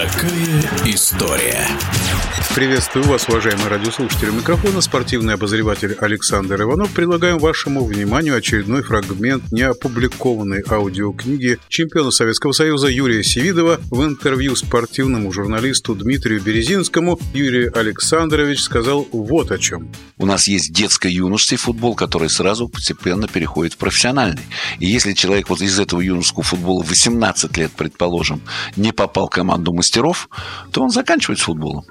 Такая история. Приветствую вас, уважаемые радиослушатели микрофона. Спортивный обозреватель Александр Иванов. Предлагаем вашему вниманию очередной фрагмент неопубликованной аудиокниги чемпиона Советского Союза Юрия Севидова в интервью спортивному журналисту Дмитрию Березинскому Юрий Александрович сказал вот о чем. У нас есть детско-юношеский футбол, который сразу постепенно переходит в профессиональный. И если человек вот из этого юношеского футбола 18 лет, предположим, не попал в команду мастеров, то он заканчивает с футболом.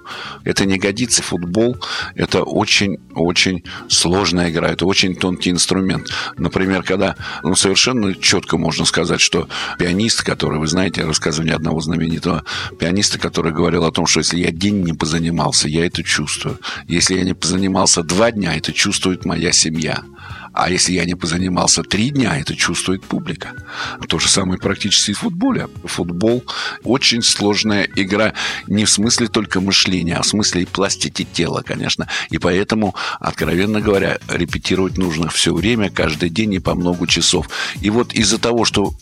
Это не годится. Футбол – это очень-очень сложная игра, это очень тонкий инструмент. Например, когда ну, совершенно четко можно сказать, что пианист, который, вы знаете, ни одного знаменитого пианиста, который говорил о том, что если я день не позанимался, я это чувствую. Если я не позанимался два дня, это чувствует моя семья. А если я не позанимался три дня, это чувствует публика. То же самое практически и в футболе. Футбол очень сложная игра не в смысле только мышления, а в смысле и пластики тела, конечно. И поэтому, откровенно говоря, репетировать нужно все время, каждый день и по много часов. И вот из-за того, что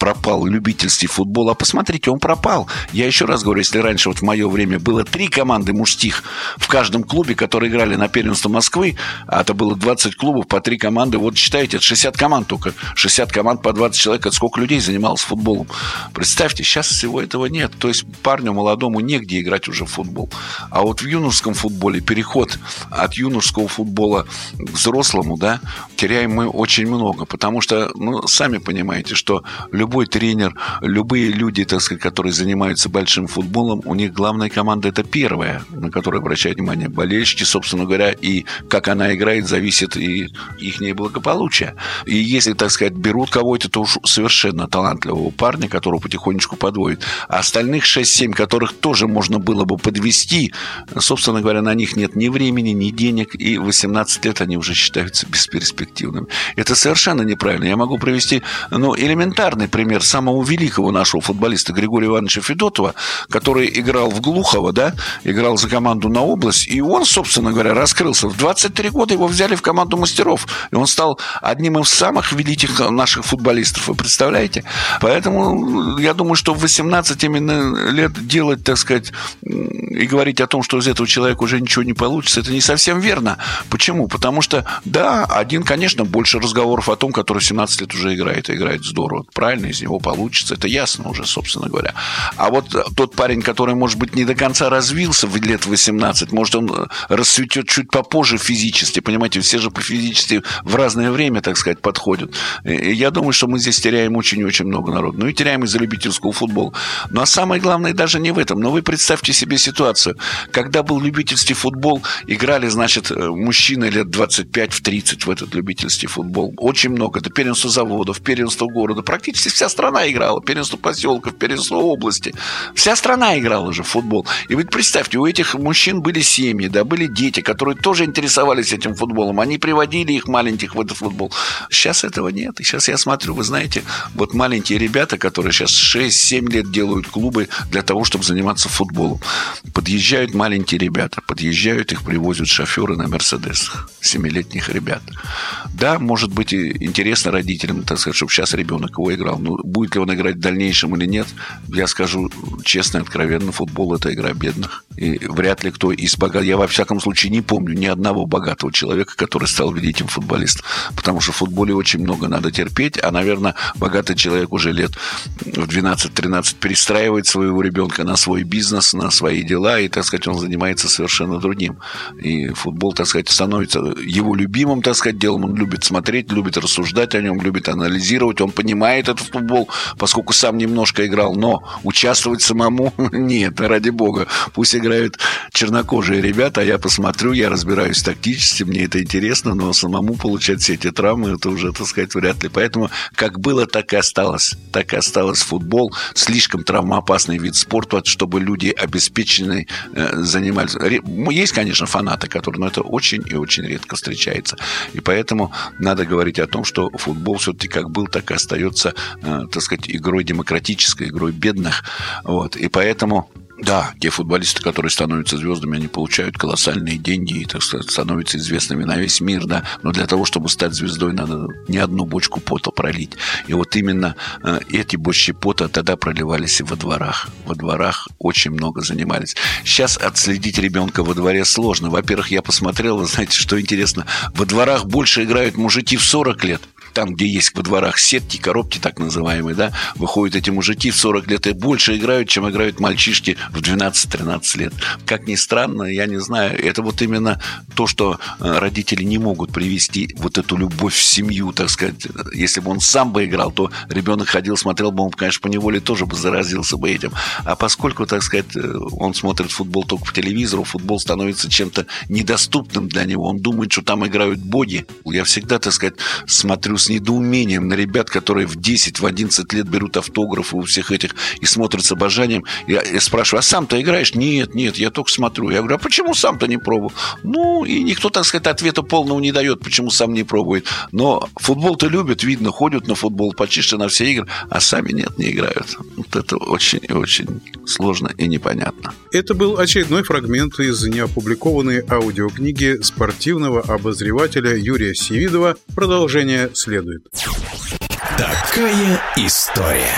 пропал любительский футбол. А посмотрите, он пропал. Я еще раз говорю, если раньше вот в мое время было три команды мужских в каждом клубе, которые играли на первенство Москвы, а это было 20 клубов по три команды, вот считайте, это 60 команд только. 60 команд по 20 человек, это сколько людей занималось футболом. Представьте, сейчас всего этого нет. То есть парню молодому негде играть уже в футбол. А вот в юношеском футболе переход от юношеского футбола к взрослому, да, теряем мы очень много, потому что, ну, сами понимаете, что любой любой тренер, любые люди, так сказать, которые занимаются большим футболом, у них главная команда это первая, на которую обращают внимание болельщики, собственно говоря, и как она играет, зависит и их благополучие. И если, так сказать, берут кого-то, то уж совершенно талантливого парня, которого потихонечку подводят. А остальных 6-7, которых тоже можно было бы подвести, собственно говоря, на них нет ни времени, ни денег, и 18 лет они уже считаются бесперспективными. Это совершенно неправильно. Я могу провести ну, элементарный пример пример самого великого нашего футболиста Григория Ивановича Федотова, который играл в Глухово, да, играл за команду на область, и он, собственно говоря, раскрылся. В 23 года его взяли в команду мастеров, и он стал одним из самых великих наших футболистов, вы представляете? Поэтому я думаю, что в 18 именно лет делать, так сказать, и говорить о том, что из этого человека уже ничего не получится, это не совсем верно. Почему? Потому что, да, один, конечно, больше разговоров о том, который 17 лет уже играет, и играет здорово. Правильно? Из него получится. Это ясно уже, собственно говоря. А вот тот парень, который, может быть, не до конца развился в лет 18, может, он расцветет чуть попозже физически. Понимаете, все же по физически в разное время, так сказать, подходят. И я думаю, что мы здесь теряем очень-очень много народу. Ну и теряем из-за любительского футбола. Ну а самое главное даже не в этом. Но вы представьте себе ситуацию. Когда был любительский футбол, играли, значит, мужчины лет 25 в 30 в этот любительский футбол. Очень много. Это первенство заводов, первенство города. Практически вся страна играла, первенство поселков, первенство области. Вся страна играла же в футбол. И вы представьте, у этих мужчин были семьи, да, были дети, которые тоже интересовались этим футболом. Они приводили их маленьких в этот футбол. Сейчас этого нет. И сейчас я смотрю, вы знаете, вот маленькие ребята, которые сейчас 6-7 лет делают клубы для того, чтобы заниматься футболом. Подъезжают маленькие ребята, подъезжают, их привозят шоферы на Мерседесах. Семилетних ребят. Да, может быть, интересно родителям, так сказать, чтобы сейчас ребенок его играл. Но будет ли он играть в дальнейшем или нет, я скажу честно и откровенно, футбол – это игра бедных. И вряд ли кто из богатых... Я, во всяком случае, не помню ни одного богатого человека, который стал великим футболистом. Потому что в футболе очень много надо терпеть, а, наверное, богатый человек уже лет в 12-13 перестраивает своего ребенка на свой бизнес, на свои дела, и, так сказать, он занимается совершенно другим. И футбол, так сказать, становится его любимым, так сказать, делом. Он любит смотреть, любит рассуждать о нем, любит анализировать, он понимает этот футбол, поскольку сам немножко играл, но участвовать самому нет, ради бога. Пусть играют чернокожие ребята, а я посмотрю, я разбираюсь тактически, мне это интересно, но самому получать все эти травмы, это уже, так сказать, вряд ли. Поэтому как было, так и осталось. Так и осталось футбол. Слишком травмоопасный вид спорта, чтобы люди обеспеченные э, занимались. Есть, конечно, фанаты, которые, но это очень и очень редко встречается. И поэтому надо говорить о том, что футбол все-таки как был, так и остается так сказать, игрой демократической, игрой бедных. Вот. И поэтому Да, те футболисты, которые становятся звездами, они получают колоссальные деньги и, так сказать, становятся известными на весь мир, да. Но для того, чтобы стать звездой, надо не одну бочку пота пролить. И вот именно э, эти бочки пота тогда проливались и во дворах. Во дворах очень много занимались. Сейчас отследить ребенка во дворе сложно. Во-первых, я посмотрел, вы знаете, что интересно, во дворах больше играют мужики в 40 лет, там, где есть во дворах сетки, коробки так называемые, да, выходят эти мужики в 40 лет и больше играют, чем играют мальчишки в 12-13 лет. Как ни странно, я не знаю, это вот именно то, что э, родители не могут привести вот эту любовь в семью, так сказать. Если бы он сам бы играл, то ребенок ходил, смотрел бы, он, конечно, по неволе тоже бы заразился бы этим. А поскольку, так сказать, э, он смотрит футбол только по телевизору, футбол становится чем-то недоступным для него, он думает, что там играют боги. Я всегда, так сказать, смотрю с недоумением на ребят, которые в 10-11 лет берут автографы у всех этих и смотрят с обожанием. Я, я спрашиваю, а сам-то играешь? Нет, нет, я только смотрю. Я говорю, а почему сам-то не пробовал? Ну, и никто, так сказать, ответа полного не дает, почему сам не пробует. Но футбол-то любят, видно, ходят на футбол почти на все игры, а сами нет, не играют. Вот это очень и очень сложно и непонятно. Это был очередной фрагмент из неопубликованной аудиокниги спортивного обозревателя Юрия Севидова. Продолжение следует следует. Такая история.